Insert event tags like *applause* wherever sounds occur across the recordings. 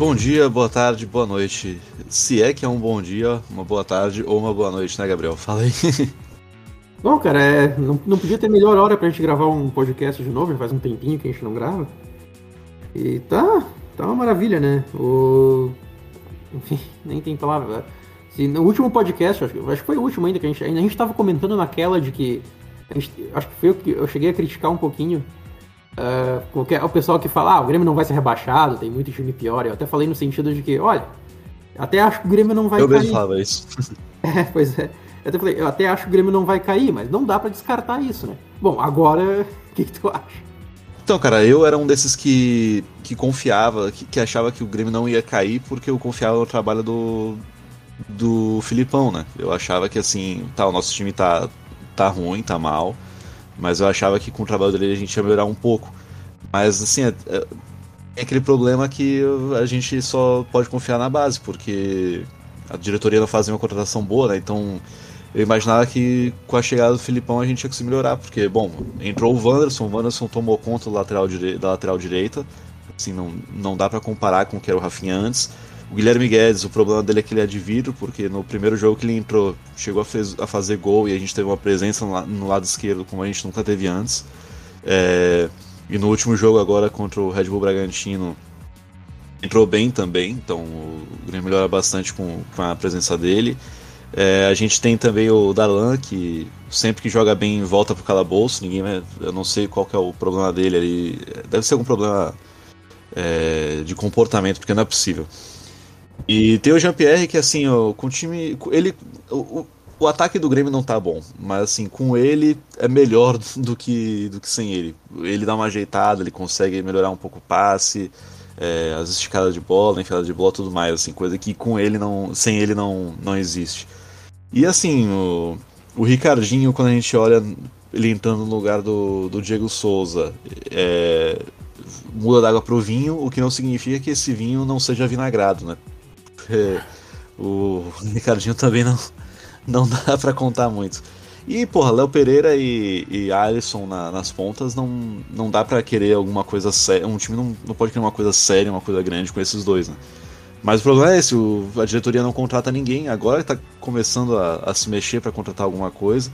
Bom dia, boa tarde, boa noite. Se é que é um bom dia, uma boa tarde ou uma boa noite, né, Gabriel? Fala aí. *laughs* Bom, cara, é, não, não podia ter melhor hora pra gente gravar um podcast de novo, já faz um tempinho que a gente não grava. E tá, tá uma maravilha, né? O... Enfim, nem tem palavra. Se, no último podcast, acho, acho que foi o último ainda, que a gente, a gente tava comentando naquela de que. Gente, acho que foi eu que eu cheguei a criticar um pouquinho. Uh, qualquer, o pessoal que fala, ah, o Grêmio não vai ser rebaixado, tem muito time pior. Eu até falei no sentido de que, olha, até acho que o Grêmio não vai eu cair. Eu mesmo falava isso. *laughs* É, pois é. Eu até, falei, eu até acho que o Grêmio não vai cair, mas não dá para descartar isso, né? Bom, agora, *laughs* o que, que, tu acha? Então, cara, eu era um desses que, que confiava, que, que achava que o Grêmio não ia cair porque eu confiava no trabalho do, do Filipão, né? Eu achava que assim, tá, o nosso time tá, tá ruim, tá mal, mas eu achava que com o trabalho dele a gente ia melhorar um pouco. Mas assim, é, é, aquele problema que a gente só pode confiar na base, porque a diretoria não fazia uma contratação boa, né? Então eu imaginava que com a chegada do Filipão a gente ia conseguir melhorar, porque, bom, entrou o Wanderson, o Wanderson tomou conta lateral da lateral direita, assim, não, não dá para comparar com o que era o Rafinha antes. O Guilherme Guedes, o problema dele é que ele é de vidro, porque no primeiro jogo que ele entrou, chegou a, fez, a fazer gol e a gente teve uma presença no, no, lado esquerdo como a gente nunca teve antes. É, e no último jogo agora contra o Red Bull Bragantino, entrou bem também, então o Grêmio melhora bastante com, com a presença dele. É, a gente tem também o Darlan, que sempre que joga bem volta pro calabouço. Ninguém eu não sei qual é o problema dele ali. Deve ser algum problema é, de comportamento, porque não é possível. E tem o Jean-Pierre que assim, ó, com o time. Ele. O, o, ataque do Grêmio não tá bom, mas assim, com ele é melhor do que, do que sem ele. Ele dá uma ajeitada, ele consegue melhorar um pouco o passe é, as esticadas de bola, enfiada de bola, tudo mais, assim, coisa que com ele não, sem ele não, não existe. E assim, o, o Ricardinho, quando a gente olha ele entrando no lugar do, do Diego Souza, é, muda d'água pro vinho, o que não significa que esse vinho não seja vinagrado, né? É, *laughs* o Ricardinho também não, não dá *laughs* para contar muito. E, porra, Léo Pereira e, e Alisson na, nas pontas não, não dá para querer alguma coisa séria. Um time não, não pode querer uma coisa séria, uma coisa grande com esses dois, né? Mas o problema é esse, o, a diretoria não contrata ninguém, agora tá começando a, a se mexer para contratar alguma coisa.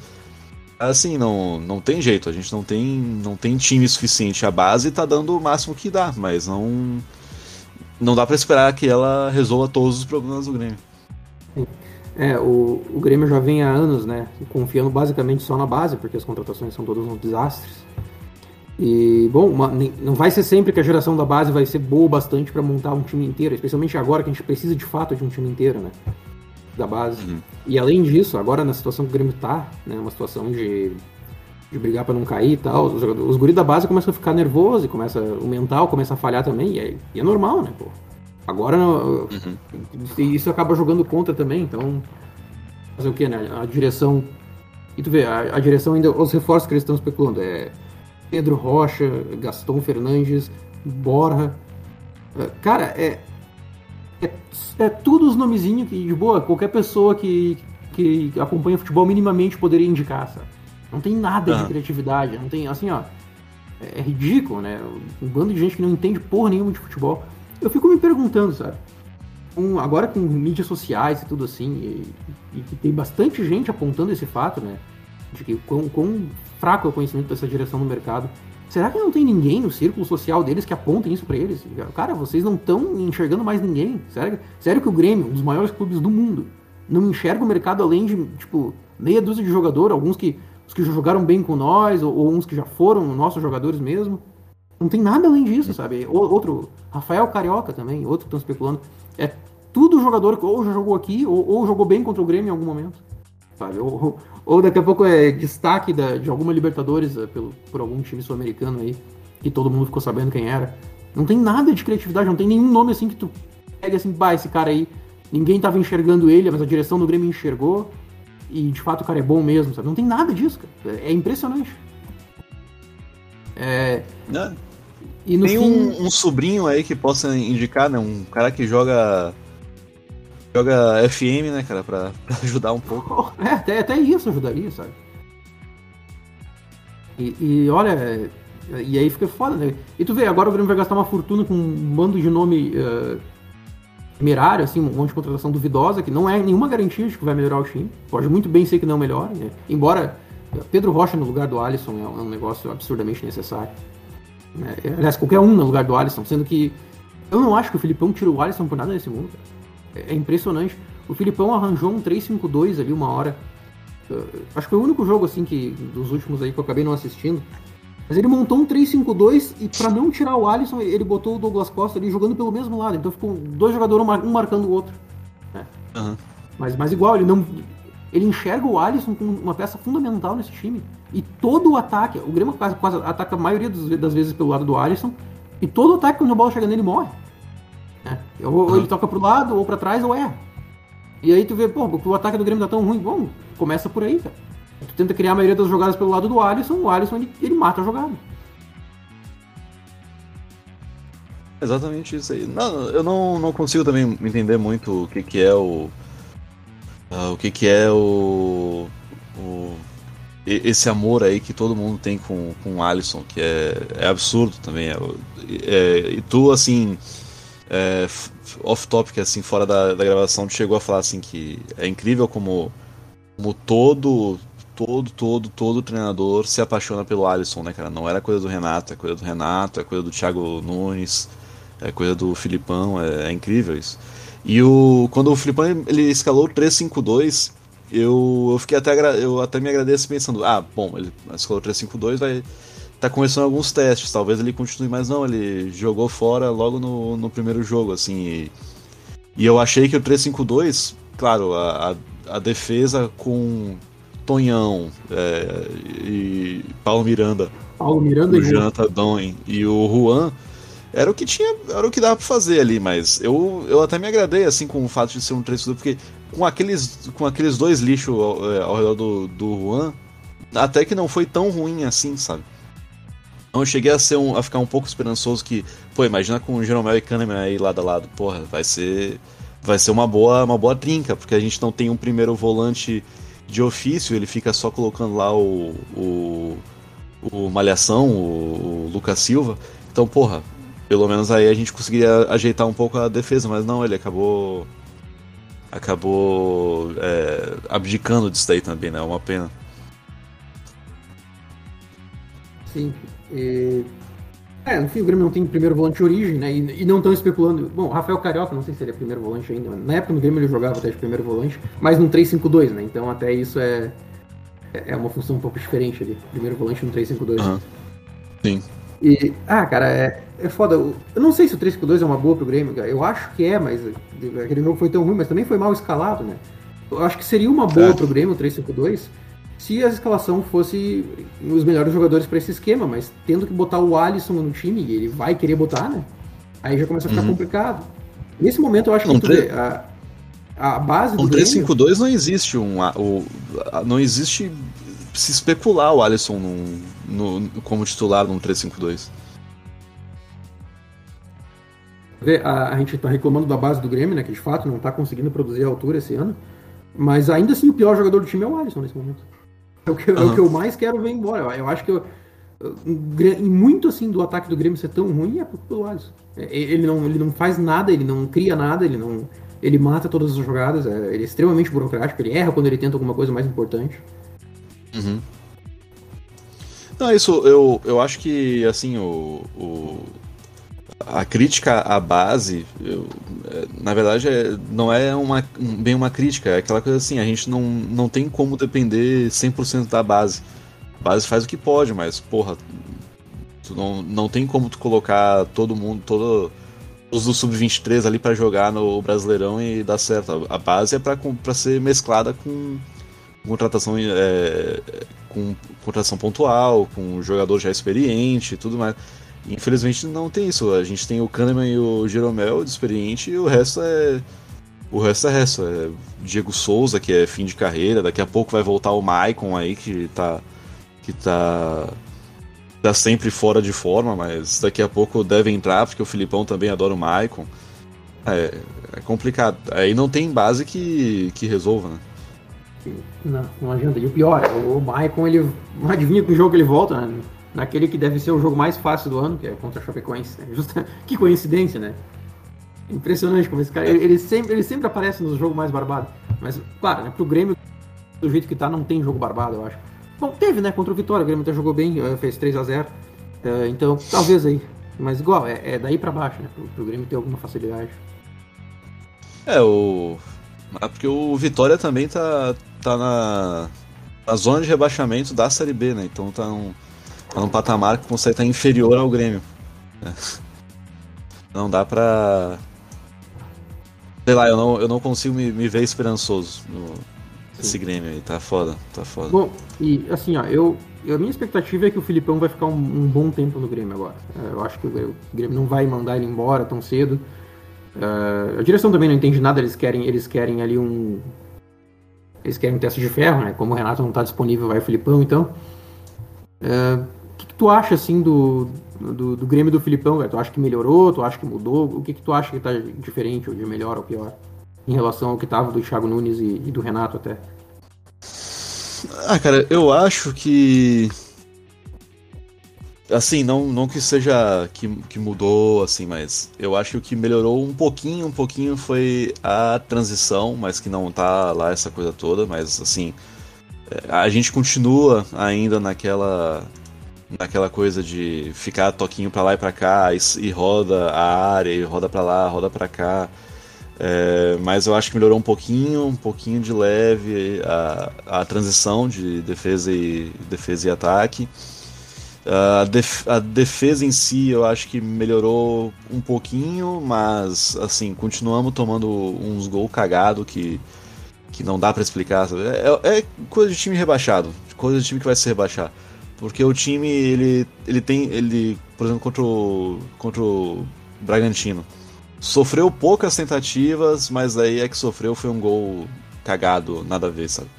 Assim, não, não tem jeito, a gente não tem, não tem time suficiente. A base tá dando o máximo que dá, mas não, não dá para esperar que ela resolva todos os problemas do Grêmio. É, o, o Grêmio já vem há anos, né, confiando basicamente só na base, porque as contratações são todas uns desastres. E, bom, uma, não vai ser sempre que a geração da base vai ser boa bastante para montar um time inteiro, especialmente agora que a gente precisa de fato de um time inteiro, né, da base. Uhum. E além disso, agora na situação que o Grêmio tá, né, uma situação de, de brigar para não cair e tal, os, os guris da base começam a ficar nervosos, e começa, o mental começa a falhar também, e é, e é normal, né, pô. Agora uhum. isso acaba jogando contra também, então fazer o que, né? A direção. E tu vê, a, a, direção ainda, os reforços que eles estão especulando é Pedro Rocha, Gaston Fernandes, Borra. É, cara, é, é, é tudo os nomezinhos que, de boa, qualquer pessoa que, que acompanha futebol minimamente poderia indicar, sabe? Não tem nada uhum. de criatividade, não tem, assim, ó. É, é ridículo, né? Um bando de gente que não entende porra nenhuma de futebol eu fico me perguntando, sabe? Um, agora com mídias sociais e tudo assim, e, e, que tem bastante gente apontando esse fato, né? De que quão, quão fraco é o conhecimento dessa direção no mercado. Será que não tem ninguém no círculo social deles que apontem isso para eles? Cara, vocês não estão enxergando mais ninguém. Sério, sério que o Grêmio, um dos maiores clubes do mundo, não enxerga o mercado além de, tipo, meia dúzia de jogador, alguns que, os que já jogaram bem com nós, ou, ou uns que já foram nossos jogadores mesmo? Não tem nada além disso, sabe? Outro, Rafael Carioca também, outro que estão especulando. É tudo jogador que ou já jogou aqui, ou, ou, jogou bem contra o Grêmio em algum momento. Sabe? Ou, ou daqui a pouco é destaque da, de alguma Libertadores é, pelo, por algum time sul-americano aí, que todo mundo ficou sabendo quem era. Não tem nada de criatividade, não tem nenhum nome assim que tu pega assim, bah, esse cara aí, ninguém tava enxergando ele, mas a direção do Grêmio enxergou, e de fato o cara é bom mesmo, sabe? Não tem nada disso, cara. É, impressionante. É. Não. E Tem fim... um, um, sobrinho aí que possa indicar, né? Um cara que joga. Joga FM, né, cara, pra, *laughs* pra ajudar um pouco. *laughs* É, até, até isso ajudaria, sabe? E, e, olha, e aí fica foda, né? E tu vê, agora o Grêmio vai gastar uma fortuna com um bando de nome uh, temerário, assim, um monte de contratação duvidosa, que não é nenhuma garantia de que vai melhorar o time. Pode muito bem ser que não melhore, né? Embora Pedro Rocha no lugar do Alisson é um negócio absurdamente necessário. Né? Aliás, qualquer um no lugar do Alisson, sendo que eu não acho que o Filipão tira o Alisson por nada nesse mundo. Cara. É impressionante. O Filipão arranjou um 3-5-2 ali uma hora. Acho que foi o único jogo assim que dos últimos aí que eu acabei não assistindo. Mas ele montou um 3-5-2 e para não tirar o Alisson, ele botou o Douglas Costa ali jogando pelo mesmo lado. Então ficou dois jogadores um marcando o outro. Uhum. Mas, mas igual, ele não. Ele enxerga o Alisson como uma peça fundamental nesse time. E todo o ataque, o Grêmio quase, quase ataca a maioria das vezes pelo lado do Alisson. E todo o ataque, quando a bola chega nele, morre. É. Ou, uhum. ele toca pro lado, ou para trás, ou erra. E aí tu vê, pô, o ataque do Grêmio tá tão ruim. Bom, começa por aí, cara. Tu tenta criar a maioria das jogadas pelo lado do Alisson, o Alisson ele, ele mata a jogada. Exatamente isso aí. Não, eu não, não consigo também entender muito o que, que é o. Uh, o que, que é o, o. Esse amor aí que todo mundo tem com, com o Alisson, que é, é absurdo também. É, é, e tu, assim. É, off-topic, assim, fora da, da gravação, tu chegou a falar assim que é incrível como, como todo todo, todo, todo treinador se apaixona pelo Alisson, né, cara? Não era coisa do Renato, é coisa do Renato, é coisa do Thiago Nunes, é coisa do Filipão, é, é incrível isso. E o, quando o Filipão ele escalou o 3-5-2, eu, eu fiquei até eu até me agradeço pensando, ah, bom, ele escalou o 3-5-2, vai tá começando alguns testes, talvez ele continue, mas não, ele jogou fora logo no, no primeiro jogo, assim. E, e eu achei que o 3-5-2, claro, a, a, a defesa com Tonhão é, e Paulo Miranda. Paulo Miranda o e Jonathan Doen e o Juan era o que tinha, era o que dava para fazer ali, mas eu, eu até me agradei assim com o fato de ser um 3 porque com aqueles com aqueles dois lixos ao, é, ao redor do, do Juan, até que não foi tão ruim assim, sabe? Então eu cheguei a ser um, a ficar um pouco esperançoso que, pô, imagina com o Jeromel e Kahneman aí lado a lado, porra, vai ser vai ser uma boa uma boa trinca, porque a gente não tem um primeiro volante de ofício ele fica só colocando lá o, o, o Malhação, o, o Lucas Silva. Então, porra, pelo menos aí a gente conseguiria ajeitar um pouco a defesa, mas não, ele acabou. Acabou é, abdicando disso daí também, né? É uma pena. Sim. E é, no fim o Grêmio não tem primeiro volante de origem, né? E, e não estão especulando. Bom, Rafael Carioca, não sei se ele é primeiro volante ainda. Na época no Grêmio ele jogava até de primeiro volante, mas num 3-5-2, né? Então até isso é, é uma função um pouco diferente ali. Primeiro volante no 3-5-2. Uhum. Sim. E, ah, cara, é, é foda. Eu não sei se o 3-5-2 é uma boa pro Grêmio, cara. Eu acho que é, mas aquele jogo foi tão ruim, mas também foi mal escalado, né? Eu acho que seria uma boa é. pro Grêmio o 3-5-2 se a escalação fosse os melhores jogadores para esse esquema, mas tendo que botar o Alisson no time, e ele vai querer botar, né? Aí já começa a ficar uhum. complicado. Nesse momento eu acho que tre... a, a base do um 3-5-2 não existe um o, não existe se especular o Alisson no, no, como titular num 3-5-2. A, a gente tá reclamando da base do Grêmio, né? Que de fato não tá conseguindo produzir a altura esse ano. Mas ainda assim o pior jogador do time é o Alisson nesse momento. É o que, uhum. é o que eu mais quero ver embora. Eu acho que eu, muito assim do ataque do Grêmio ser tão ruim é pelo Alisson. É, ele não, ele não faz nada, ele não cria nada, ele não. Ele mata todas as jogadas, é, ele é extremamente burocrático, ele erra quando ele tenta alguma coisa mais importante. Uhum. Não, isso eu, eu acho que assim o, o a crítica à base, eu, é, na verdade, é, não é uma, bem uma crítica, é aquela coisa assim, a gente não, não tem como depender 100% da base. A base faz o que pode, mas, porra, tu não, não tem como tu colocar todo mundo, todo, todos do Sub-23 ali para jogar no Brasileirão e dar certo. A base é para ser mesclada com contratação é, com contratação pontual, com jogador já experiente e tudo mais. Infelizmente não tem isso. A gente tem o Kahneman e o Jeromel de experiente e o resto é. O resto é resto. É Diego Souza, que é fim de carreira. Daqui a pouco vai voltar o Maicon aí, que tá. que tá. tá sempre fora de forma, mas daqui a pouco deve entrar, porque o Filipão também adora o Maicon. É, é complicado. Aí não tem base que, que resolva, né? Não, não adianta. E o pior, o Maicon, ele. Adivinha que o jogo ele volta, né? Naquele que deve ser o jogo mais fácil do ano, que é contra a Chapecoense. Né? *laughs* Que coincidência, né? Impressionante como esse cara. Ele sempre, ele sempre aparece nos jogos mais barbados. Mas, claro, né, pro Grêmio, do jeito que tá, não tem jogo barbado, eu acho. Bom, teve, né? Contra o Vitória, o Grêmio até jogou bem, eh, fez 3 a 0 eh, Então, talvez aí. Mas igual, é, é daí para baixo, né? Pro, pro Grêmio ter alguma facilidade. É, o. Ah, porque o Vitória também tá, tá na, na zona de rebaixamento da Série B, né? Então tá num, tá num patamar que consegue estar inferior ao Grêmio. É. Não dá pra. Sei lá, eu não, eu não consigo me, me ver esperançoso no, nesse Grêmio aí. Tá foda, tá foda. Bom, e assim, ó, eu, a minha expectativa é que o Filipão vai ficar um, um bom tempo no Grêmio agora. É, eu acho que o Grêmio não vai mandar ele embora tão cedo. Uh, a direção também não entende nada, eles querem, eles querem ali um. Eles querem um teste de ferro, né? Como o Renato não está disponível, vai o Filipão, então. Uh, tu acha assim do, do, do Grêmio do Filipão, velho? Tu acha que melhorou? Tu acha que mudou? O que, que tu acha que está diferente, ou de melhor ou pior? Em relação ao que tava do Thiago Nunes e, e do Renato até. Ah, cara, eu acho que Assim, não, não que seja que, que mudou, assim, mas eu acho que o que melhorou um pouquinho, um pouquinho foi a transição, mas que não tá lá essa coisa toda, mas assim, é, a gente continua ainda naquela naquela coisa de ficar toquinho para lá e para cá e, e, roda a área e roda para lá, roda para cá. É, mas eu acho que melhorou um pouquinho, um pouquinho de leve a, a transição de defesa e defesa e ataque. A, def a, defesa em si eu acho que melhorou um pouquinho, mas assim, continuamos tomando uns gols cagado que, que não dá para explicar. É, é, coisa de time rebaixado, coisa de time que vai se rebaixar. Porque o time, ele, ele tem, ele, por exemplo, contra o, contra o Bragantino, sofreu poucas tentativas, mas aí é que sofreu foi um gol cagado, nada a ver, sabe?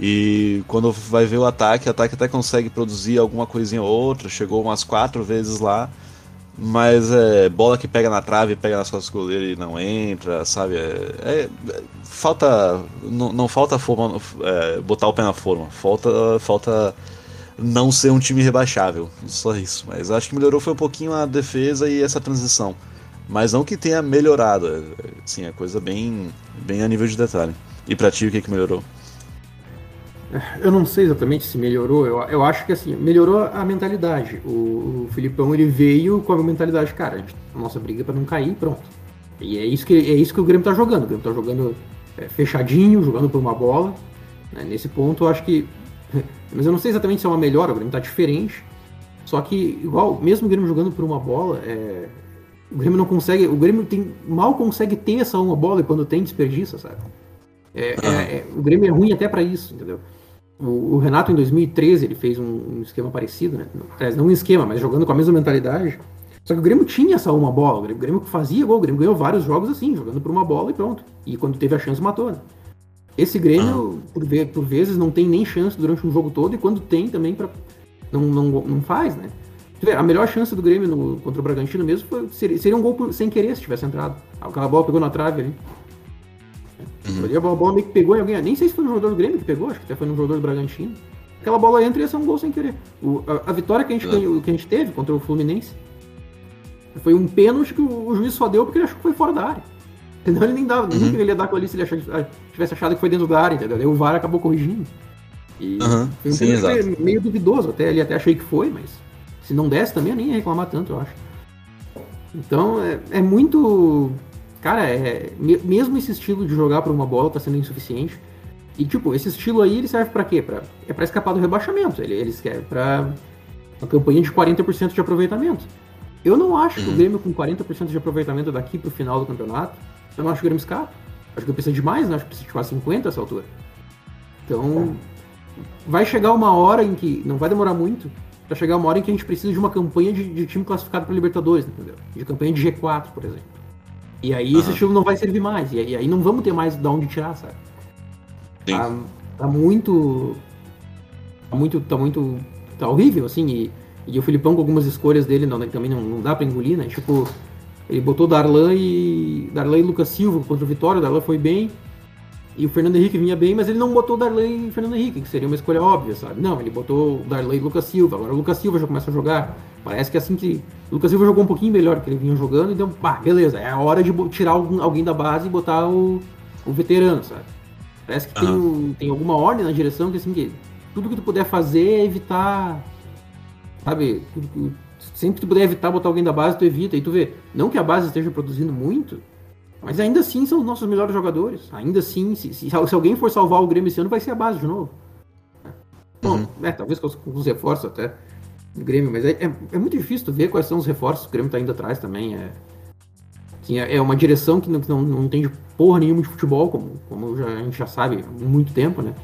E quando vai ver o ataque, o ataque até consegue produzir alguma coisinha ou outra, chegou umas quatro vezes lá, mas é bola que pega na trave, pega nas costas do goleiro e não entra, sabe? É, é, falta. Não, não falta forma, é, botar o pé na forma, falta, falta não ser um time rebaixável, só isso. Mas acho que melhorou foi um pouquinho a defesa e essa transição. Mas não que tenha melhorado, assim, é coisa bem, bem a nível de detalhe. E pra ti, o que, que melhorou? Eu não sei exatamente se melhorou, eu, eu acho que assim, melhorou a mentalidade. O, o Filipão ele veio com a mentalidade, cara, a, gente, nossa briga é pra não cair, pronto. E é isso que, é isso que o Grêmio tá jogando. O Grêmio tá jogando é, fechadinho, jogando por uma bola. Né? Nesse ponto eu acho que. Mas eu não sei exatamente se é uma melhora, o Grêmio tá diferente. Só que, igual, mesmo o Grêmio jogando por uma bola, é, o Grêmio não consegue. O Grêmio tem, mal consegue ter essa uma bola e quando tem, desperdiça, sabe? É, é, é, o Grêmio é ruim até para isso, entendeu? O, o, Renato, em 2013, ele fez um, um esquema parecido, né? Não um esquema, mas jogando com a mesma mentalidade. Só que o Grêmio tinha essa uma bola, o Grêmio fazia gol, o Grêmio ganhou vários jogos assim, jogando por uma bola e pronto. E quando teve a chance, matou, né? Esse Grêmio, por, por, vezes, não tem nem chance durante um jogo todo, e quando tem também, pra, não, não, não faz, né? A melhor chance do Grêmio no, contra o Bragantino mesmo foi, seria, seria um gol por, sem querer se tivesse entrado. Aquela bola pegou na trave ali. Uhum. Ali a bola meio que pegou em alguém. Nem sei se foi no jogador do Grêmio que pegou, acho que até foi no jogador do Bragantino. Aquela bola entra e ia ser um gol sem querer. O, a, a, vitória que a, gente ganhou, que a gente teve contra o Fluminense foi um pênalti que o, o, juiz só deu porque ele achou que foi fora da área. Entendeu? Ele nem dava, uhum. nunca ele ia dar com ali se ele achar, ah, tivesse achado que foi dentro da área, entendeu? Aí o VAR acabou corrigindo. E uhum. foi um Sim, pênalti meio duvidoso, até ali até achei que foi, mas se não desse também eu nem ia reclamar tanto, eu acho. Então é, é muito cara, é, mesmo esse estilo de jogar por uma bola tá sendo insuficiente. E, tipo, esse estilo aí, ele serve para quê? Pra, é para escapar do rebaixamento. Ele, eles querem pra uma campanha de 40% de aproveitamento. Eu não acho que o uhum. Grêmio com 40% de aproveitamento daqui pro final do campeonato, eu não acho que o Grêmio escapa. Acho que precisa de mais, né? Acho que precisa de quase 50 essa altura. Então, vai chegar uma hora em que, não vai demorar muito, vai chegar uma hora em que a gente precisa de uma campanha de, de time classificado para Libertadores, entendeu? De campanha de G4, por exemplo. E aí uhum. esse estilo não vai servir mais. E aí não vamos ter mais de onde tirar, sabe? Sim. Tá, tá muito. Tá muito. Tá muito. Tá horrível, assim. E, e o Filipão com algumas escolhas dele não, também não, não dá pra engolir, né? Tipo, ele botou Darlan e. Darlan e Lucas Silva contra o Vitória, o Darlan foi bem. E o Fernando Henrique vinha bem, mas ele não botou o Darley e Fernando Henrique, que seria uma escolha óbvia, sabe? Não, ele botou o Darley e Lucas Silva. Agora o Lucas Silva já começa a jogar. Parece que é assim que. O Lucas Silva jogou um pouquinho melhor que ele vinha jogando, então, pá, beleza, é a hora de tirar alguém da base e botar o, o veterano, sabe? Parece que uhum. tem, tem alguma ordem na direção que assim que tudo que tu puder fazer é evitar. Sabe? Sempre que tu puder evitar botar alguém da base, tu evita. E tu vê, não que a base esteja produzindo muito, mas ainda assim são os nossos melhores jogadores. Ainda assim, se, se, se alguém for salvar o Grêmio esse ano, vai ser a base de novo. Bom, uhum. é, talvez com os, com os, reforços até do Grêmio, mas é, é, é, muito difícil tu ver quais são os reforços. O Grêmio tá indo atrás também. É, assim, é, é uma direção que não, que não, não entende porra nenhuma de futebol, como, como já, a gente já sabe há muito tempo, né?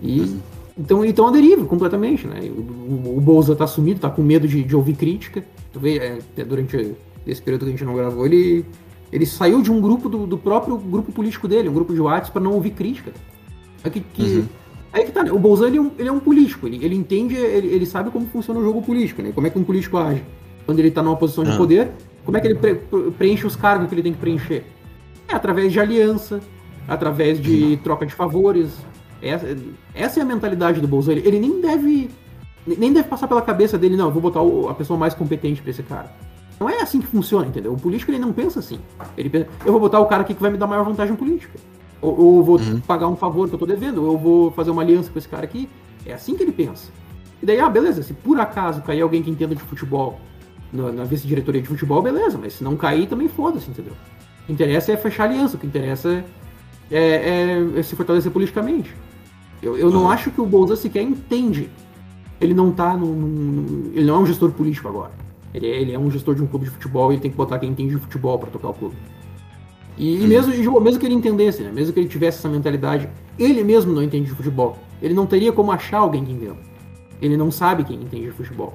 E uhum. Então então a deriva completamente, né? O, o, Bolsa tá sumido, tá com medo de, de ouvir crítica. Tu vê, é, durante esse período que a gente não gravou, ele ele saiu de um grupo do, do próprio grupo político dele, um grupo de WhatsApp, para não ouvir crítica. É que, que uhum. Aí que tá, né? O Bolsonaro ele é um, ele é um político, ele, ele entende, ele, ele, sabe como funciona o jogo político, né? Como é que um político age. Quando ele tá numa posição de uhum. poder, como é que ele pre, preenche os cargos que ele tem que preencher? É através de aliança, através de uhum. troca de favores. Essa, é a mentalidade do Bolsonaro. Ele nem deve. Nem deve passar pela cabeça dele, não, eu vou botar o, a pessoa mais competente para esse cara. Não é assim que funciona, entendeu? O político ele não pensa assim. Ele pensa, eu vou botar o cara aqui que vai me dar maior vantagem política. Ou, ou eu vou uhum. pagar um favor que eu tô devendo, ou eu vou fazer uma aliança com esse cara aqui. É assim que ele pensa. E daí, ah, beleza, se por acaso cair alguém que entenda de futebol na, na vice-diretoria de futebol, beleza, mas se não cair, também foda-se, entendeu? O que interessa é fechar aliança, o que interessa é, é, é se fortalecer politicamente. Eu, eu não uhum. acho que o Bolsa sequer entende. Ele não tá no, no, Ele não é um gestor político agora. Ele é, ele é um gestor de um clube de futebol e ele tem que botar quem entende de futebol para tocar o clube. E, e mesmo, mesmo que ele entendesse, né? mesmo que ele tivesse essa mentalidade, ele mesmo não entende de futebol. Ele não teria como achar alguém que entenda. Ele não sabe quem entende de futebol.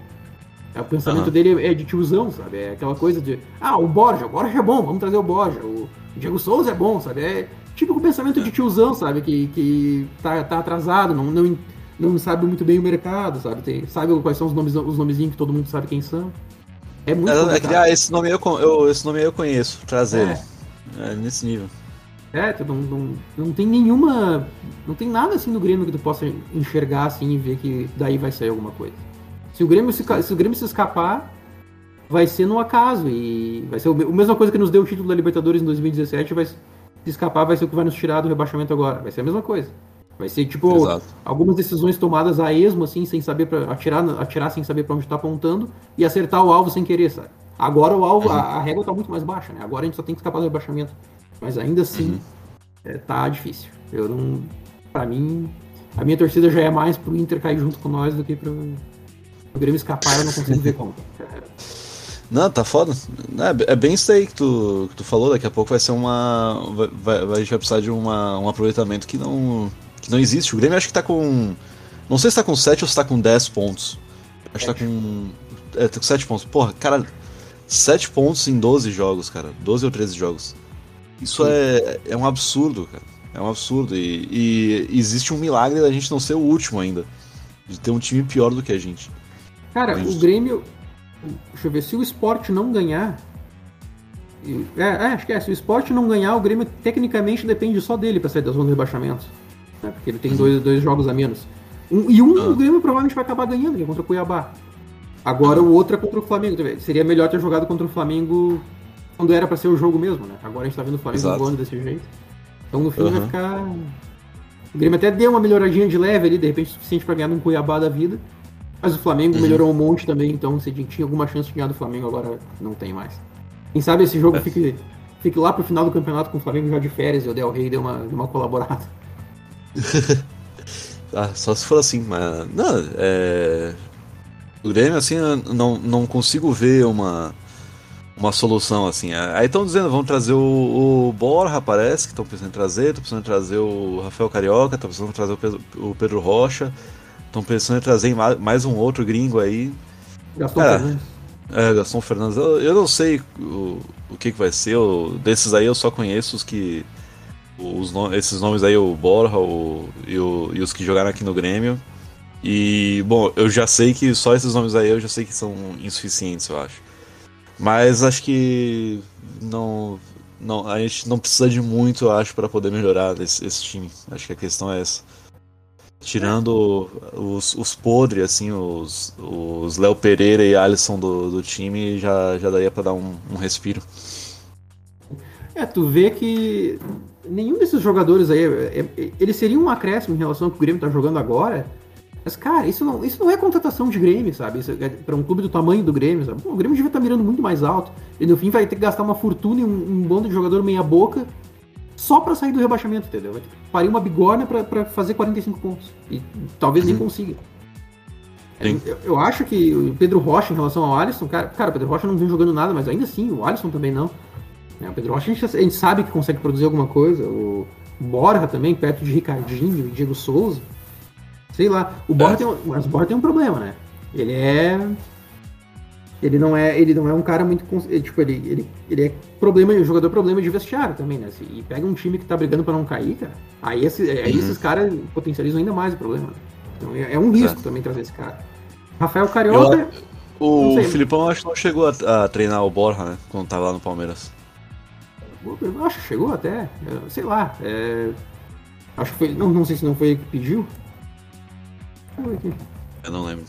É, o pensamento uhum. dele é de tiozão, sabe? É aquela coisa de, ah, o Borja, o Borja é bom, vamos trazer o Borja. O Diego Souza é bom, sabe? É típico pensamento de tiozão, sabe? Que, que tá, tá atrasado, não, não, não sabe muito bem o mercado, sabe? Tem, sabe quais são os nomes os nomezinhos que todo mundo sabe quem são. É muito é, é que, ah, esse nome eu, eu, esse nome eu conheço, trazer. É. é nesse nível. É, tu não, não, não tem nenhuma. Não tem nada assim no Grêmio que tu possa enxergar assim e ver que daí vai sair alguma coisa. Se o Grêmio se, se, o Grêmio se escapar, vai ser no acaso. E vai ser a mesma coisa que nos deu o título da Libertadores em 2017, vai se escapar, vai ser o que vai nos tirar do rebaixamento agora. Vai ser a mesma coisa. Vai ser tipo Exato. algumas decisões tomadas a esmo, assim, sem saber para atirar, atirar sem saber para onde está apontando e acertar o alvo sem querer, sabe? Agora o alvo, uhum. a, a, régua tá muito mais baixa, né? Agora a gente só tem que escapar do rebaixamento. Mas ainda assim, uhum. é, tá difícil. Eu não. Pra mim, a minha torcida já é mais pro Inter cair junto com nós do que pro, pro Grêmio escapar, eu não consigo ver como. *laughs* Não, tá foda. É, é, bem isso aí que tu, que tu falou. Daqui a pouco vai ser uma. Vai, vai, a gente vai precisar de uma, um aproveitamento que não que não existe. O Grêmio acho que tá com. Não sei se tá com 7 ou se tá com 10 pontos. Acho que tá com. É, tá com 7 pontos. Porra, cara, 7 pontos em 12 jogos, cara. 12 ou 13 jogos. Isso é, é um absurdo, cara. É um absurdo. E, e, existe um milagre da gente não ser o último ainda. De ter um time pior do que a gente. Cara, o Grêmio. Deixa eu ver, se o esporte não ganhar. É, é, acho que é. Se o esporte não ganhar, o Grêmio tecnicamente depende só dele para sair da zona de rebaixamento né? Porque ele tem dois, dois jogos a menos. Um, e um ah. o Grêmio provavelmente vai acabar ganhando, que é contra o Cuiabá. Agora o outro é contra o Flamengo. Seria melhor ter jogado contra o Flamengo quando era para ser o jogo mesmo, né? Agora a gente tá vendo o Flamengo jogando desse jeito. Então no fim uhum. vai ficar. O Grêmio até deu uma melhoradinha de leve ali, de repente suficiente para ganhar um Cuiabá da vida. Mas o Flamengo uhum. melhorou um monte também, então se tinha alguma chance de ganhar do Flamengo, agora não tem mais. Quem sabe esse jogo é. fique, fique lá pro final do campeonato com o Flamengo já de férias e o Del Rey deu uma, deu uma colaborada. *laughs* ah, só se for assim, mas. Não, é. O Grêmio, assim, não, não consigo ver uma, uma solução assim. Aí estão dizendo, vão trazer o, o Borja, parece, que estão pensando em trazer, estão pensando em trazer o Rafael Carioca, estão pensando em trazer o Pedro, o Pedro Rocha, estão pensando em trazer mais um outro gringo aí. Gaston Fernandes. É, Gaston Fernandes. Eu, eu não sei o, o que, que vai ser, eu, desses aí eu só conheço os que os, esses nomes aí, o Borja o, e, o, e os que jogaram aqui no Grêmio. E, bom, eu já sei que só esses nomes aí eu já sei que são insuficientes, eu acho. Mas acho que não. não, a gente não precisa de muito, eu acho, para poder melhorar esse, esse, time. Acho que a questão é essa. Tirando os, os podres, assim, os, os Léo Pereira e Alisson do, do time, já, já daria para dar um, um respiro. É, tu vê que nenhum desses jogadores aí, é, é, ele seria um acréscimo em relação ao que o Grêmio tá jogando agora. Mas, cara, isso não, isso não é contratação de Grêmio, sabe? Isso é para um clube do tamanho do Grêmio, sabe? Pô, o Grêmio devia estar tá mirando muito mais alto. E no fim vai ter que gastar uma fortuna em um, um bando de jogador meia-boca só para sair do rebaixamento, entendeu? Vai ter que parir uma bigorna para fazer 45 pontos. E talvez nem uhum. consiga. Eu, eu, acho que o Pedro Rocha, em relação ao Alisson, cara, cara, o Pedro Rocha não vem jogando nada, mas ainda assim, o Alisson também não. É, o Pedro Rocha a gente, a gente, sabe que consegue produzir alguma coisa. O Borja também, perto de Ricardinho e Diego Souza. Sei lá. O Borja, é. tem, mas o Borja tem um problema, né? Ele é. Ele não é, ele não é um cara muito. Tipo, ele, ele, ele é problema, jogador problema de vestiário também, né? E pega um time que tá brigando para não cair, cara. Aí, esse, aí uhum. esses caras potencializam ainda mais o problema. Então é, é um risco é. também trazer esse cara. Rafael Carioca. Eu, o Filipão acho que não chegou a, a, treinar o Borja, né? Quando tava lá no Palmeiras. Eu acho que chegou até. Sei lá. É, acho que foi. Não, não sei se não foi ele que pediu. Eu não lembro.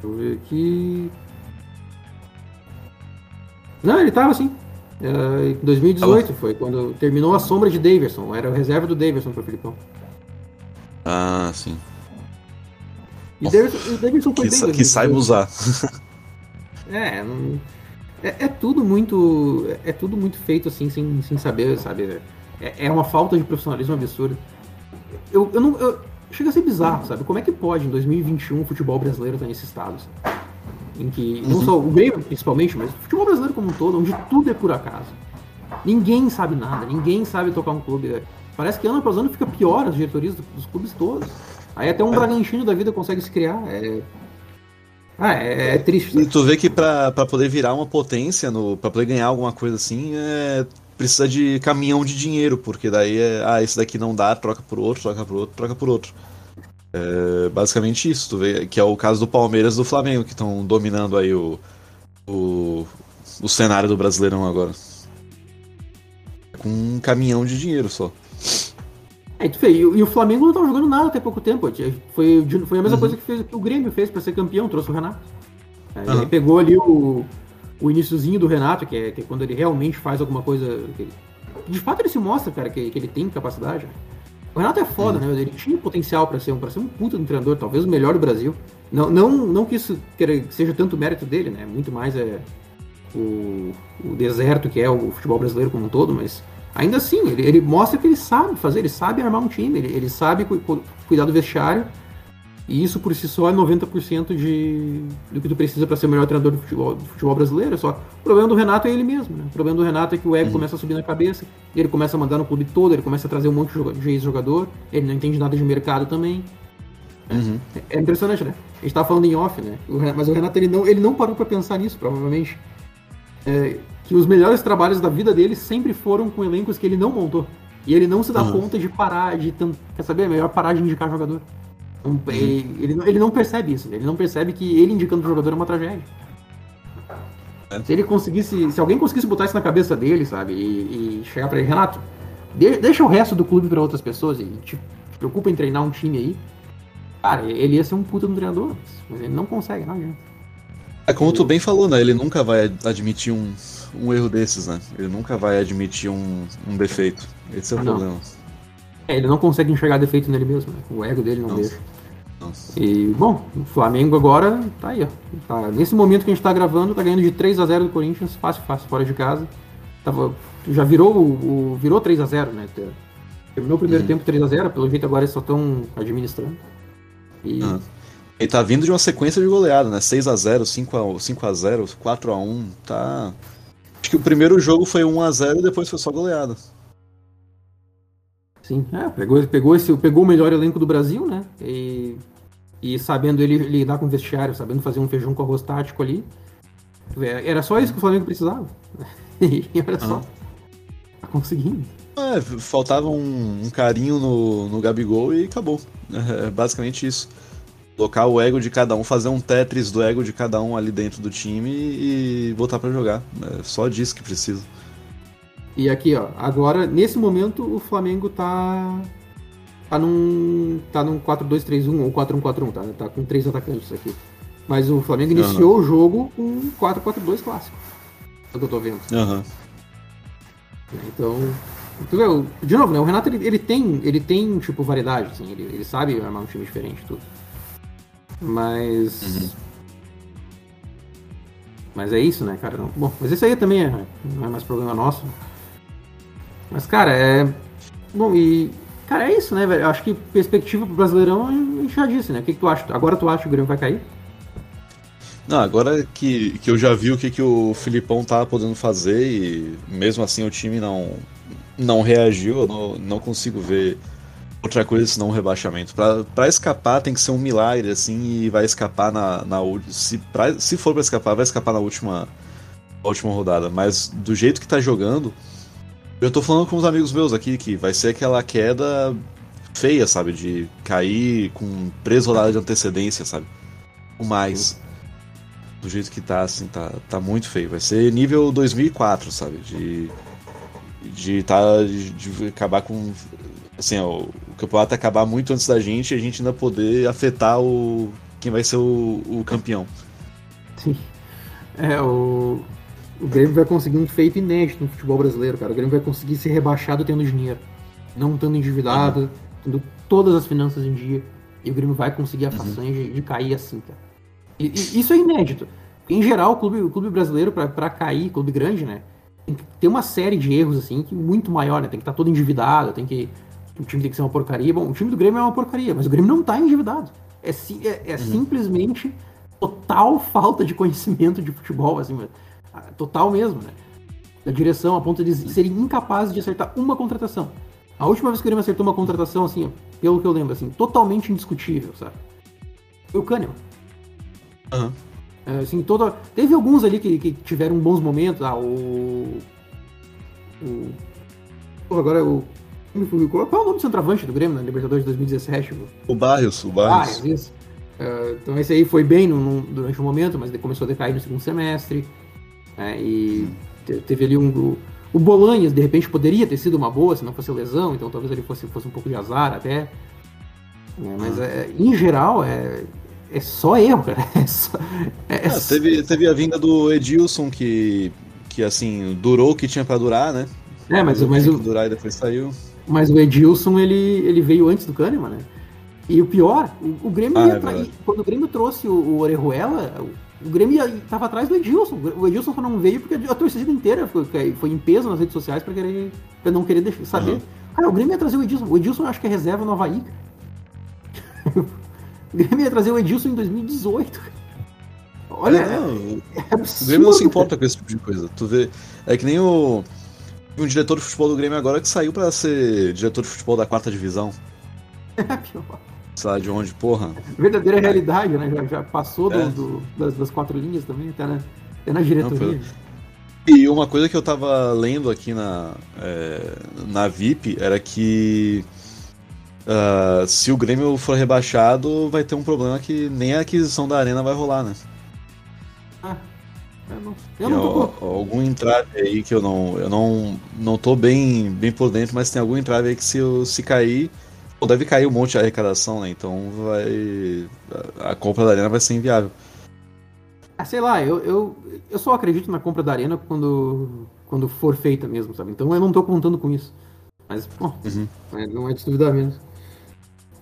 Deixa eu ver aqui. Não, ele tava assim. Em 2018 foi quando terminou a sombra de Davidson. Era a reserva do Davidson pro Filipão. Ah, sim. E o Davidson, o foi que, bem. Que saiba usar. é, não, é, é, tudo muito. É tudo muito feito assim, sem, sem saber, sabe? É, é uma falta de profissionalismo absurdo. Eu, eu não. Eu, chega a ser bizarro, sabe? Como é que pode, em 2021, o futebol brasileiro estar nesse estado, sabe? Em que, não uhum. só o Grêmio principalmente, mas o futebol brasileiro como um todo, onde tudo é por acaso. Ninguém sabe nada, ninguém sabe tocar um clube. Parece que ano após ano fica pior as diretorias dos clubes todos. Aí até um é. Bragantino da vida consegue se criar. É, ah, é, é triste. Sabe? E tu vê que pra, pra poder virar uma potência, no, pra poder ganhar alguma coisa assim, é, precisa de caminhão de dinheiro, porque daí é, ah, esse daqui não dá, troca por outro, troca por outro, troca por outro. É basicamente isso, tu vê, que é o caso do Palmeiras e do Flamengo, que estão dominando aí o, o, o cenário do Brasileirão agora. Com um caminhão de dinheiro só. É, e, e, o Flamengo não estava jogando nada até pouco tempo. Foi, foi a mesma uhum. coisa que, fez, que o Grêmio fez para ser campeão, trouxe o Renato. É, uhum. Ele pegou ali o, o iníciozinho do Renato, que é, que é quando ele realmente faz alguma coisa. Que, de fato ele se mostra, cara, que, que ele tem capacidade. O Renato é foda, uhum. né? Ele tinha potencial para ser, um, pra ser um puta de um treinador, talvez o melhor do Brasil. Não, não, não que isso seja tanto mérito dele, né? Muito mais é o, o deserto que é o futebol brasileiro como um todo, mas ainda assim, ele, ele mostra que ele sabe fazer, ele sabe armar um time, ele, ele sabe cu, cuidar do vestiário e isso por si só é 90% de, do que tu precisa para ser o melhor treinador do futebol, do futebol brasileiro. É só. O problema do Renato é ele mesmo. Né? O problema do Renato é que o ego uhum. começa a subir na cabeça, ele começa a mandar no clube todo, ele começa a trazer um monte de ex-jogador, ele não entende nada de mercado também. Uhum. É, é, impressionante, né? A gente tava falando em off, né? O Renato, mas o Renato ele não, ele não parou para pensar nisso, provavelmente. É, que os melhores trabalhos da vida dele sempre foram com elencos que ele não montou. E ele não se dá uhum. conta de parar, de. Quer saber? É melhor parar de indicar jogador. Uhum. Ele, ele, ele, não percebe isso, ele não percebe que ele indicando o jogador é uma tragédia. É. Se ele conseguisse, se alguém conseguisse botar isso na cabeça dele, sabe, e, e chegar para ele, Renato, de, deixa o resto do clube para outras pessoas e te, te, preocupa em treinar um time aí, cara, ele ia ser um puta no treinador, mas ele não consegue, não adianta. É como tu bem falou, né? Ele nunca vai admitir um, um erro desses, né? Ele nunca vai admitir um, um defeito. Esse é o não. problema. É, ele não consegue enxergar defeito nele mesmo, né? O ego dele não Nossa. deixa. Nossa. E, bom, o Flamengo agora tá aí, ó. Tá, nesse momento que a gente tá gravando, tá ganhando de 3 a 0 do Corinthians, fácil, fácil, fora de casa. Tava, já virou o, o virou 3 a 0 né? Terminou o primeiro uhum. tempo 3 a 0 pelo jeito agora eles só estão administrando. E... Uhum. Ele tá vindo de uma sequência de goleada, né? 6 a 0 5 a, 5 a 0 4 a 1 tá... Acho que o primeiro jogo foi 1 a 0 e depois foi só goleada. Sim, é, pegou, pegou, esse, pegou o melhor elenco do Brasil, né? E, e sabendo ele lidar com o vestiário, sabendo fazer um feijão com arroz tático ali. É, era só isso que o Flamengo precisava. *laughs* E olha só. Tá conseguindo. É, faltava um, um, carinho no, no Gabigol e acabou. É, é basicamente isso. Colocar o ego de cada um, fazer um Tetris do ego de cada um ali dentro do time e voltar para jogar. É só disso que precisa. E aqui, ó, agora, nesse momento, o Flamengo tá. Tá num. tá num 4-2-3-1 ou 4-1-4-1, tá? Tá com três atacantes aqui. Mas o Flamengo iniciou uhum. o jogo com 4-4-2 clássico. É o que eu tô vendo. Uhum. Então. De novo, né? O Renato ele, ele tem, ele tem tipo variedade, assim, ele, ele sabe armar um time diferente tudo. Mas. Uhum. Mas é isso, né, cara? Bom, mas isso aí também é, não é mais problema nosso. Mas, cara, é. Bom, e. Cara, é isso, né, velho? Acho que perspectiva pro Brasileirão a gente já disse, né? O que, que tu acha? Agora tu acha que o Grêmio vai cair? Não, agora que, que eu já vi o que, que o Filipão tá podendo fazer e mesmo assim o time não, não reagiu, eu não, não consigo ver outra coisa senão um rebaixamento. Para escapar tem que ser um milagre, assim, e vai escapar na. na se, pra, se for para escapar, vai escapar na última, última rodada. Mas do jeito que tá jogando, eu tô falando com os amigos meus aqui que vai ser aquela queda feia, sabe? De cair com três rodadas de antecedência, sabe? O mais. Do jeito que tá, assim, tá, tá muito feio. Vai ser nível 2004, sabe? De. De, tá, de, de acabar com assim, ó, o campeonato acabar muito antes da gente e a gente ainda poder afetar o quem vai ser o, o campeão. Sim. É, o, o Grêmio vai conseguir um feito inédito no futebol brasileiro, cara. O Grêmio vai conseguir ser rebaixado tendo dinheiro, não estando endividado, uhum. tendo todas as finanças em dia. E o Grêmio vai conseguir a uhum. façanha uhum. de, de, cair assim, cara. E, e, isso é inédito. Em geral, o clube, o clube brasileiro, para cair, clube grande, né? Tem que ter uma série de erros, assim, que muito maior, né? Tem que estar tá todo endividado, tem que o time tem que ser uma porcaria. Bom, o time do Grêmio é uma porcaria, mas o Grêmio não está endividado. É, é, é uhum. simplesmente total falta de conhecimento de futebol, assim, total mesmo, né? Da direção, a ponto de serem incapazes de acertar uma contratação. A última vez que o Grêmio acertou uma contratação, assim, pelo que eu lembro, assim, totalmente indiscutível, sabe? Foi o Kahneman. Uhum. É, assim, toda... Teve alguns ali que, que tiveram bons momentos, ah, o... o... Pô, agora o qual é o nome do centroavante do Grêmio na Libertadores de 2017? O Barrios, o Barrios. Isso. Uh, então esse aí foi bem no, no, durante o momento, mas começou a decair no segundo semestre. Né, e teve ali um. O, Bolanhas, de repente, poderia ter sido uma boa se não fosse lesão, então talvez ele fosse, fosse um pouco de azar até. É, mas é, em geral é, é só erro, cara. *laughs* É só, é, ah, teve, teve a vinda do Edilson que, que assim, durou o que tinha para durar, né? É, mas, mas o. Durar e depois saiu. Mas o Edilson, ele, ele veio antes do Kahneman, né? E o pior, o, o Grêmio ah, é quando o Grêmio trouxe o, o Orejuela, o, Grêmio estava atrás do Edilson. O Edilson só não veio porque a torcida inteira foi, foi em peso nas redes sociais para querer pra não querer deixar, saber. Uhum. Cara, o Grêmio ia trazer o Edilson. O Edilson acho que é reserva no Havaí. *laughs* o Grêmio ia trazer o Edilson em 2018. Olha, é, é o Grêmio não se importa com esse tipo de coisa. Tu vê, é que nem o um diretor de futebol do Grêmio agora que saiu para ser diretor de futebol da quarta divisão. *laughs* Sei lá de onde, porra. Verdadeira realidade, né? Já, já passou é. do, do, das, das, quatro linhas também, até na, até na diretoria. Não, e uma coisa que eu tava lendo aqui na, é, na VIP era que uh, se o Grêmio for rebaixado, vai ter um problema que nem a aquisição da arena vai rolar, né? Ah, eu não, eu não tô... Algum entrave aí que eu não. Eu não, não tô bem, bem por dentro, mas tem algum entrave aí que se, se cair. Ou deve cair um monte de arrecadação, né? Então vai. A compra da arena vai ser inviável. Ah, sei lá, eu, eu, eu só acredito na compra da arena quando, quando for feita mesmo, sabe? Então eu não tô contando com isso. Mas, bom, uhum. não é de duvidar menos.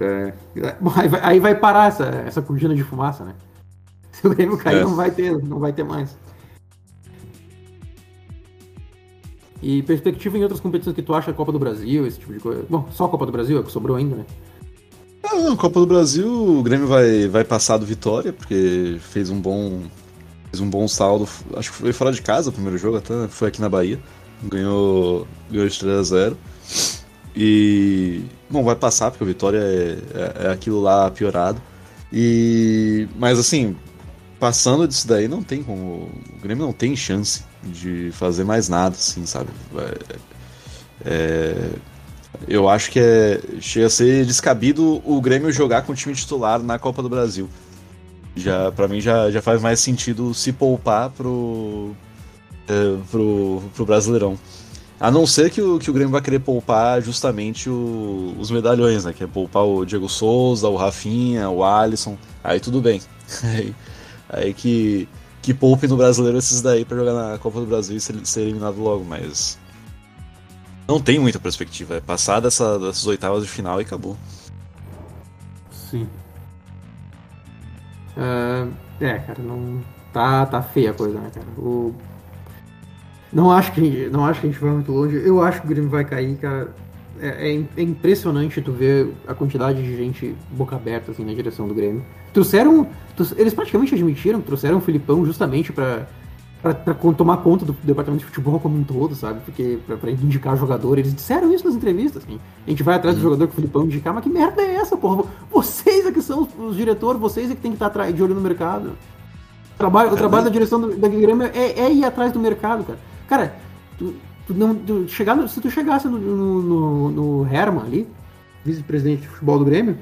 É, bom, aí, vai, aí vai parar essa, essa cortina de fumaça, né? *laughs* Se o Grêmio cair, é. não vai ter, não vai ter mais. E perspectiva em outras competições que tu acha Copa do Brasil, esse tipo de coisa. Bom, só a Copa do Brasil é que sobrou ainda, né? Ah, não, Copa do Brasil, o Grêmio vai, vai passar do Vitória, porque fez um bom. Fez um bom saldo. Acho que foi fora de casa o primeiro jogo, até né? foi aqui na Bahia. Ganhou, ganhou de 3 a 0 E. Bom, vai passar, porque o Vitória é, é, é aquilo lá piorado. E. Mas assim, passando disso daí, não tem como. O Grêmio não tem chance de fazer mais nada, assim, sabe? É, Eu acho que é, chega a ser descabido o Grêmio jogar com o time titular na Copa do Brasil. Já, para mim já, já faz mais sentido se poupar pro, é, pro, pro Brasileirão. A não ser que o, que o Grêmio vai querer poupar justamente o, os medalhões, né? Que é poupar o Diego Souza, o Rafinha, o Alisson. Aí tudo bem. *laughs* Aí, aí que, que poupe no brasileiro esses daí para jogar na Copa do Brasil e ser, ser, eliminado logo, mas. Não tem muita perspectiva. É passar dessa, dessas oitavas de final e acabou. Sim. Uh, é, cara, não. Tá, tá feia a coisa, né, cara? O não acho que não acho que a gente vai muito longe. Eu acho que o Grêmio vai cair, cara. É, é, é, impressionante tu ver a quantidade de gente boca aberta assim na direção do Grêmio. Trouxeram, eles praticamente admitiram, trouxeram o Filipão justamente para para tomar conta do departamento de futebol como um todo, sabe? Porque para indicar jogador, eles disseram isso nas entrevistas. Assim. A gente vai atrás do uhum. jogador que o Filipão indicar, mas que merda é essa, porra? Vocês é que são os, os diretores, vocês é que tem que estar tá de olho no mercado. O trabalho, o trabalho da direção do, da Grêmio é, é ir atrás do mercado, cara. Cara, tu, tu não, tu chegar, se tu chegasse no, no, no, Herman ali, vice-presidente de futebol do Grêmio,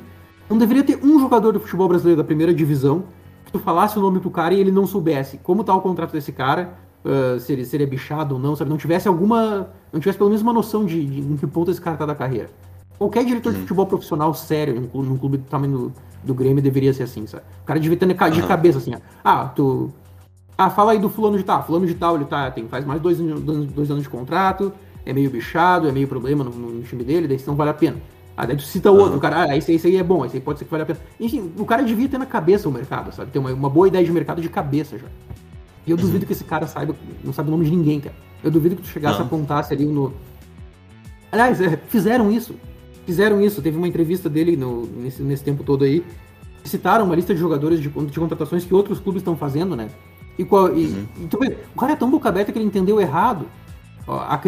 não deveria ter um jogador do futebol brasileiro da primeira divisão que tu falasse o nome pro cara e ele não soubesse como tá o contrato desse cara, uh, se, ele, se ele é bichado ou não, sabe? Não tivesse alguma. Não tivesse pelo menos uma noção de, de em que ponto esse cara tá da carreira. Qualquer diretor uhum. de futebol profissional sério num clube, num clube do tamanho do, do Grêmio deveria ser assim, sabe? O cara devia ter de cabeça assim, ah, tu ah, fala aí do fulano de tal. Fulano de tal, ele tá, tem, faz mais dois, dois, dois anos de contrato, é meio bichado, é meio problema no, no time dele, daí não vale a pena. Ah, daí tu cita o outro, o cara, ah, esse, esse aí é bom, esse aí pode ser que vale a pena. Enfim, o cara devia ter na cabeça o mercado, sabe? Ter uma, uma boa ideia de mercado de cabeça já. E eu duvido uhum. que esse cara saiba, não sabe o nome de ninguém, cara. Eu duvido que tu chegasse não. a apontasse ali no. Aliás, é, fizeram isso. Fizeram isso. Teve uma entrevista dele no, nesse, nesse tempo todo aí. Citaram uma lista de jogadores de, de contratações que outros clubes estão fazendo, né? E, qual, e, uhum. o cara é tão boca aberta que ele entendeu errado. A,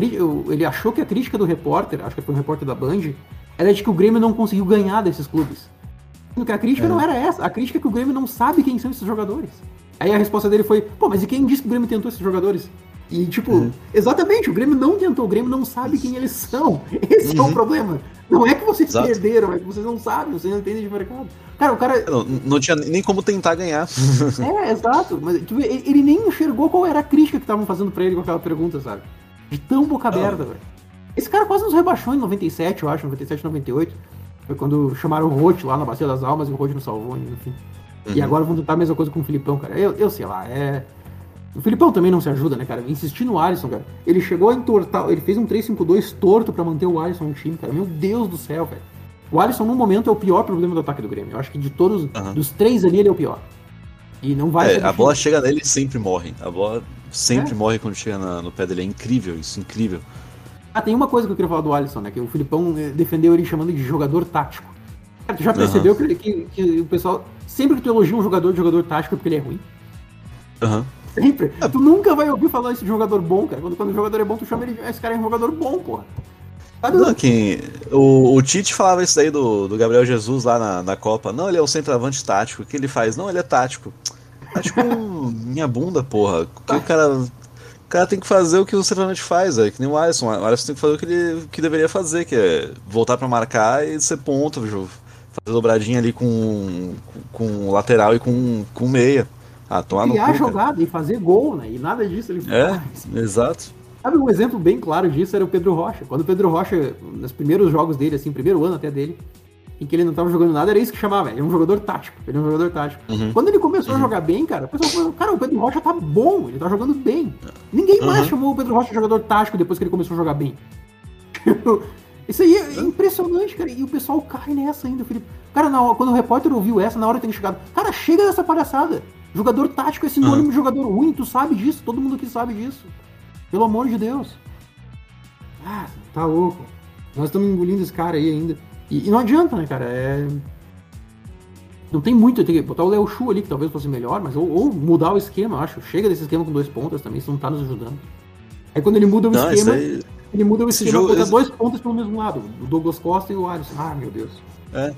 ele achou que a crítica do repórter, acho que foi um repórter da Band, era de que o Grêmio não conseguiu ganhar desses clubes. Porque a crítica é. não era essa. A crítica é que o Grêmio não sabe quem são esses jogadores. Aí a resposta dele foi, pô, mas e quem disse que o Grêmio tentou esses jogadores? E, tipo, uhum. exatamente, o Grêmio não tentou, o Grêmio não sabe quem eles são. *laughs* Esse uhum. é o uhum. problema. Não é que vocês Exato. perderam, é que vocês não sabem, vocês não entendem de mercado. Cara, o cara. Não, não tinha nem como tentar ganhar. é, exato. Mas tipo, ele nem enxergou qual era a crítica que estavam fazendo pra ele com aquela pergunta, sabe? De tão boca aberta, velho. Esse cara quase nos rebaixou em 97, eu acho, 97, 98. Foi quando chamaram o Rote lá na Bacia das Almas e o Rote não salvou, enfim. Uhum. E agora vão tentar a mesma coisa com o Filipão, cara. Eu, eu sei lá, é. O Filipão também não se ajuda, né, cara? Insistir no Alisson, cara. Ele chegou a entortar. Ele fez um 3-5-2 torto para manter o Alisson no time, cara. Meu Deus do céu, velho. O Alisson, no momento, é o pior problema do ataque do Grêmio. Eu acho que de todos, uhum. dos três ali, ele é o pior. E não vai é, A bola chega nele e sempre morre. A bola sempre é. morre quando chega na, no pé dele. É incrível isso, incrível. Ah, tem uma coisa que eu queria falar do Alisson, né? Que o Filipão eh, defendeu ele chamando de jogador tático. tu já percebeu uhum. que, que, que, o pessoal. Sempre que tu elogia um jogador de jogador tático é porque ele é ruim. Aham. Uhum. Sempre. É. Tu nunca vai ouvir falar esse jogador bom, cara. Quando, quando o jogador é bom, tu chama ele. Esse cara é um jogador bom, porra. Sabe quem, o, o Tite falava isso daí do, do Gabriel Jesus lá na, na Copa. Não, ele é o centroavante tático. O que ele faz? Não, ele é tático. Tático *laughs* minha bunda, porra. O que o cara. O cara tem que fazer o que o centroavante faz, é que nem o Alisson. O Alisson tem que fazer o que ele que deveria fazer, que é voltar para marcar e ser ponto, viu? fazer dobradinha ali com, com lateral e com, com meia. Ah, tomar no jogada e fazer gol, né? E nada disso ele é, faz. É, exato. Sabe, um exemplo bem claro disso era o Pedro Rocha. Quando o Pedro Rocha, nos primeiros jogos dele, assim, primeiro ano até dele, em que ele não tava jogando nada, era isso que chamava, ele é um jogador tático. Ele é um jogador tático. Uhum. Quando ele começou uhum. a jogar bem, cara, o pessoal falou, cara, o Pedro Rocha tá bom, ele tá jogando bem. Ninguém uhum. mais chamou o Pedro Rocha de jogador tático depois que ele começou a jogar bem. *laughs* Isso aí é impressionante, cara. E o pessoal cai nessa ainda, Felipe. Cara, na, quando o repórter ouviu essa, na hora ele chegado, cara, chega dessa palhaçada. Jogador tático é sinônimo uhum. de jogador ruim, tu sabe disso, todo mundo aqui sabe disso. Pelo amor de Deus. Ah, tá louco. Nós estamos engolindo esse cara aí ainda. E, e, não adianta, né, cara? É. Não tem muito, tem que botar o Léo Chu ali, que talvez fosse melhor, mas ou, ou, mudar o esquema, acho. Chega desse esquema com dois pontas também, isso não tá nos ajudando. Aí quando ele muda o não, esquema, aí... ele muda o esquema, jogo, esse... dois pontas pelo mesmo lado, o Douglas Costa e o Alisson. Ah, meu Deus. É.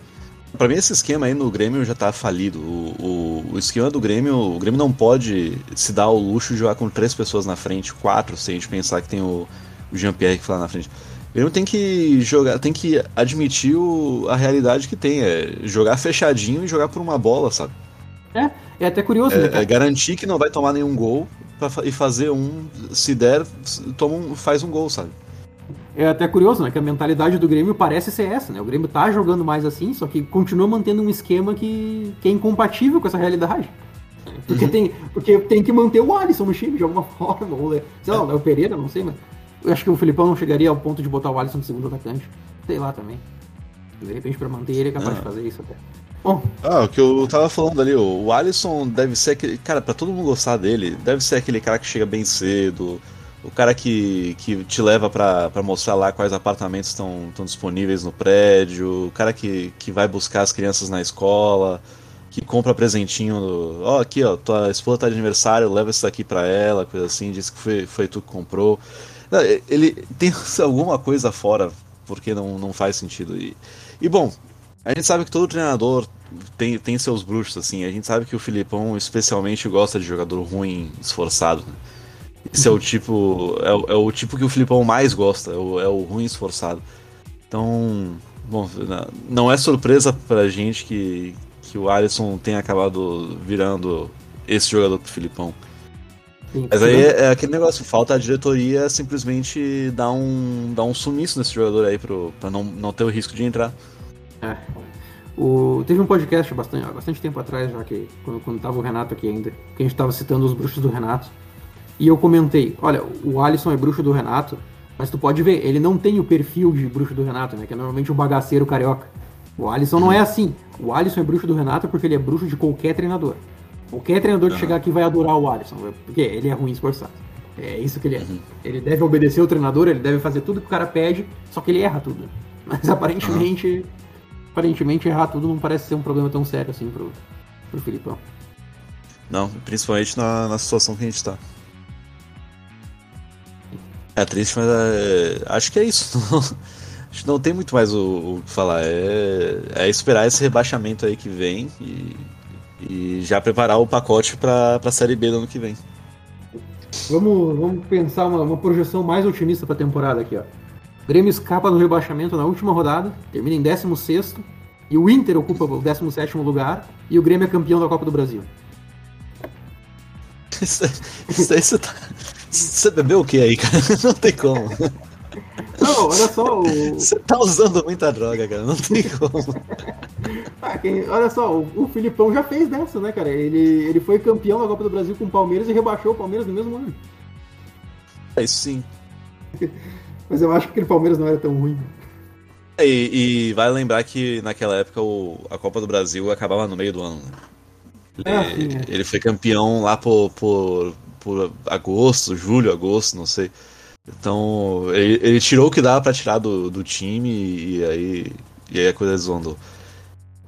Pra mim, esse esquema aí no Grêmio já tá falido. O, o, o, esquema do Grêmio, o Grêmio não pode se dar o luxo de jogar com três pessoas na frente, quatro, se a gente pensar que tem o, o Jean-Pierre que lá na frente. O Grêmio tem que jogar, tem que admitir o, a realidade que tem, é jogar fechadinho e jogar por uma bola, sabe? É, é até curioso, é, né? Cara? É garantir que não vai tomar nenhum gol pra, e fazer um, se der, toma um, faz um gol, sabe? É até curioso, né? Que a mentalidade do Grêmio parece ser essa, né? O Grêmio tá jogando mais assim, só que continua mantendo um esquema que, que é incompatível com essa realidade. Porque, uhum. tem, porque tem que manter o Alisson no time de alguma *laughs* forma. Ou, sei lá, o Léo Pereira, não sei, mas. Eu acho que o Filipão não chegaria ao ponto de botar o Alisson no segundo atacante. Sei lá também. De repente, para manter ele, é capaz de fazer isso até. Bom. Ah, o que eu tava falando ali, o Alisson deve ser aquele. Cara, pra todo mundo gostar dele, deve ser aquele cara que chega bem cedo. O cara que, que te leva para mostrar lá quais apartamentos estão disponíveis no prédio. O cara que, que vai buscar as crianças na escola que compra presentinho, ó, oh, aqui, ó, tua esposa tá de aniversário, leva isso daqui para ela, coisa assim, diz que foi, foi tu que comprou. Não, ele tem *laughs* alguma coisa fora, porque não, não faz sentido. E, e bom, a gente sabe que todo treinador tem, tem seus bruxos, assim, a gente sabe que o Filipão especialmente gosta de jogador ruim, esforçado. Né? Esse é o tipo. É, é, o tipo que o Filipão mais gosta, é o, é o ruim esforçado. Então, bom, não é surpresa pra gente que, que o Alisson tenha acabado virando esse jogador pro Filipão. Sim, Mas aí é, é, aquele negócio, falta a diretoria simplesmente dar um, dar um sumiço nesse jogador aí pro, pra não, não ter o risco de entrar. É. O, teve um podcast bastante, bastante tempo atrás, já que quando, quando tava o Renato aqui ainda, que a gente tava citando os bruxos do Renato. E eu comentei, olha, o Alisson é bruxo do Renato, mas tu pode ver, ele não tem o perfil de bruxo do Renato, né? Que é normalmente o bagaceiro carioca. O Alisson não é assim. O Alisson é bruxo do Renato porque ele é bruxo de qualquer treinador. Qualquer treinador que chegar aqui vai adorar o Alisson, porque ele é ruim esforçado. É isso que ele é. Uhum. Ele deve obedecer o treinador, ele deve fazer tudo que o cara pede, só que ele erra tudo. Mas aparentemente, aparentemente errar tudo não parece ser um problema tão sério assim pro, pro Filipão. Não, principalmente na, na situação que a gente tá. É triste, mas é, acho que é isso. *laughs* Acho que não tem muito mais o, que falar. É, é, esperar esse rebaixamento aí que vem e, e já preparar o pacote para a Série B do ano que vem. Vamos, vamos pensar uma, uma projeção mais otimista para a temporada aqui. Ó. Grêmio escapa do rebaixamento na última rodada, termina em 16 e o Inter ocupa o 17 lugar e o Grêmio é campeão da Copa do Brasil. *laughs* Isso, isso aí você tá. Você bebeu o que aí, cara? *laughs* Não tem como. Não, olha só. O... Você tá usando muita droga, cara. Não tem como. ah, quem... Olha só, o, o Filipão já fez dessa, né, cara? Ele, ele foi campeão da Copa do Brasil com o Palmeiras e rebaixou o Palmeiras no mesmo ano. É isso sim. *laughs* Mas eu acho que aquele Palmeiras não era tão ruim. É, e, e vale lembrar que naquela época o, a Copa do Brasil acabava no meio do ano. Né? Ele, é, assim, é. ele foi campeão lá por, por, por agosto, julho, agosto, não sei. Então, ele, ele tirou o que dava para tirar do, do time e aí, e aí a coisa desandou.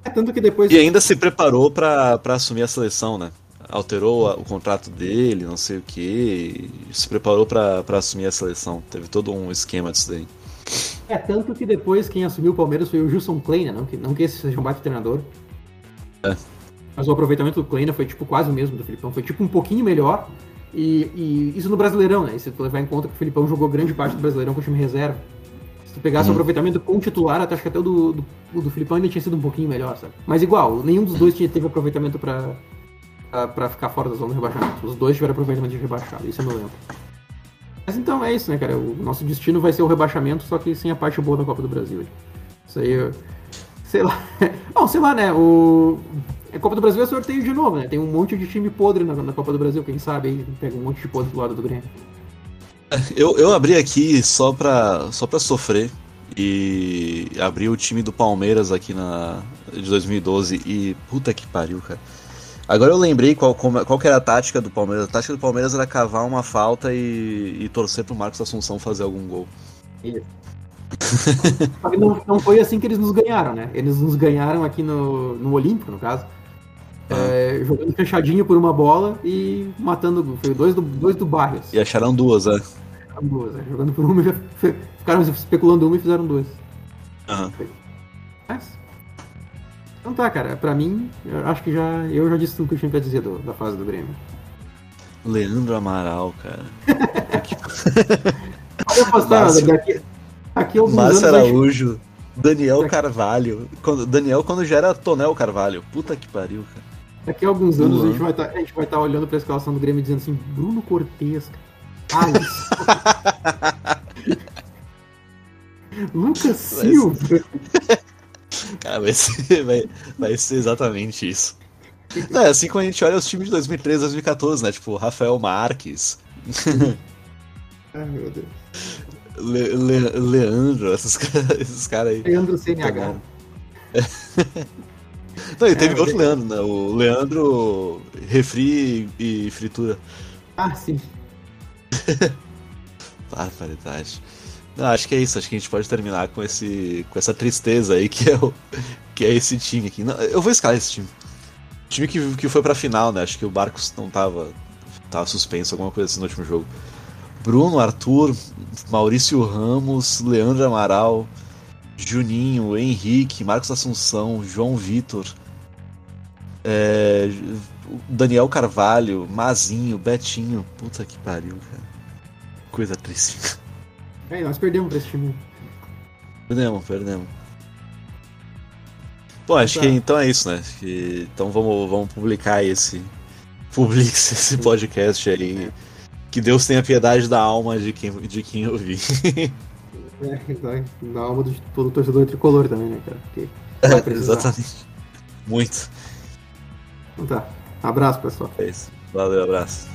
É tanto que depois. E ainda se preparou para assumir a seleção, né? Alterou a, o contrato dele, não sei o que, se preparou para assumir a seleção. Teve todo um esquema disso daí. É, tanto que depois quem assumiu o Palmeiras foi o Gilson Kleina, não que, não que esse seja um baita treinador. É. Mas o aproveitamento do Kleina foi tipo quase o mesmo do Filipão, foi tipo um pouquinho melhor, e, e, isso no Brasileirão, né? E se tu levar em conta que o Filipão jogou grande parte do Brasileirão com o time reserva. Se tu pegasse uhum. o aproveitamento com o titular, até acho que até o do, do, do, Filipão ainda tinha sido um pouquinho melhor, sabe? Mas igual, nenhum dos dois tinha, teve aproveitamento pra, pra, pra, ficar fora da zona de rebaixamento. Os dois tiveram aproveitamento de rebaixado, isso eu não lembro. Mas então é isso, né, cara? O nosso destino vai ser o rebaixamento, só que sem a parte boa da Copa do Brasil. Isso aí, sei lá. *laughs* Bom, sei lá, né? O a Copa do Brasil é sorteio de novo, né? Tem um monte de time podre na, na Copa do Brasil, quem sabe aí pega um monte de podre do lado do Grêmio. Eu, eu abri aqui só pra, só pra sofrer e abri o time do Palmeiras aqui na de 2012 e puta que pariu, cara. Agora eu lembrei qual, qual que era a tática do Palmeiras. A tática do Palmeiras era cavar uma falta e, e torcer pro Marcos Assunção fazer algum gol. Isso. Não, não foi assim que eles nos ganharam, né? Eles nos ganharam aqui no, no Olímpico, no caso. É, jogando fechadinho por uma bola e matando. Foi dois do, dois do Barrios. E acharam duas, né? Acharam duas, né? Jogando por uma e ficaram especulando uma e fizeram duas. Uhum. Mas, então tá, cara. Pra mim, eu acho que já. Eu já disse tudo que eu tinha pra dizer do, da fase do Grêmio. Leandro Amaral, cara. *laughs* Pode apostar, daqui, Aqui alguns Márcio anos a Araújo, Daniel Carvalho. Quando, Daniel quando já era Tonel Carvalho. Puta que pariu, cara. Daqui a alguns anos a gente vai tá, a gente vai estar olhando pra escalação do Grêmio e dizendo assim, Bruno cara. Alisson. *laughs* Lucas Silva. *laughs* Cara, vai ser, vai, vai ser exatamente isso. Não, é assim como a gente olha os times de 2013, 2014, né? Tipo, Rafael Marques, Ai, meu Deus. *laughs* Le- Le- Leandro, esses caras *laughs* esses caras aí. Leandro CNH. *laughs* Não, e teve É, outro o- Leandro, né? O Leandro Refri e Fritura. Ah, sim. *laughs* Barbaridade. Não, acho que é isso. Acho que a gente pode terminar com, esse, com essa tristeza aí que é, o, que é esse time aqui. Não, eu vou escalar esse time. Time que, que foi pra final, né? Acho que o Barcos não tava, tava suspenso, alguma coisa assim no último jogo. Bruno, Arthur, Maurício Ramos, Leandro Amaral, Juninho, Henrique, Marcos Assunção, João Vitor, é, Daniel Carvalho, Mazinho, Betinho. Puta que pariu, cara. Coisa triste. É, nós perdemos pra esse time. Perdemos, perdemos. Bom, acho Tá. que então é isso, né? Que- então vamos, vamos publicar esse. *laughs* Publique esse podcast aí. Que Deus tenha piedade da alma de quem, de quem ouvir. É, *laughs* dá, dá alma do todo torcedor tricolor também, né, cara? Porque precisar. Exatamente. Muito. Então tá. Abraço, pessoal. É isso. Valeu, abraço.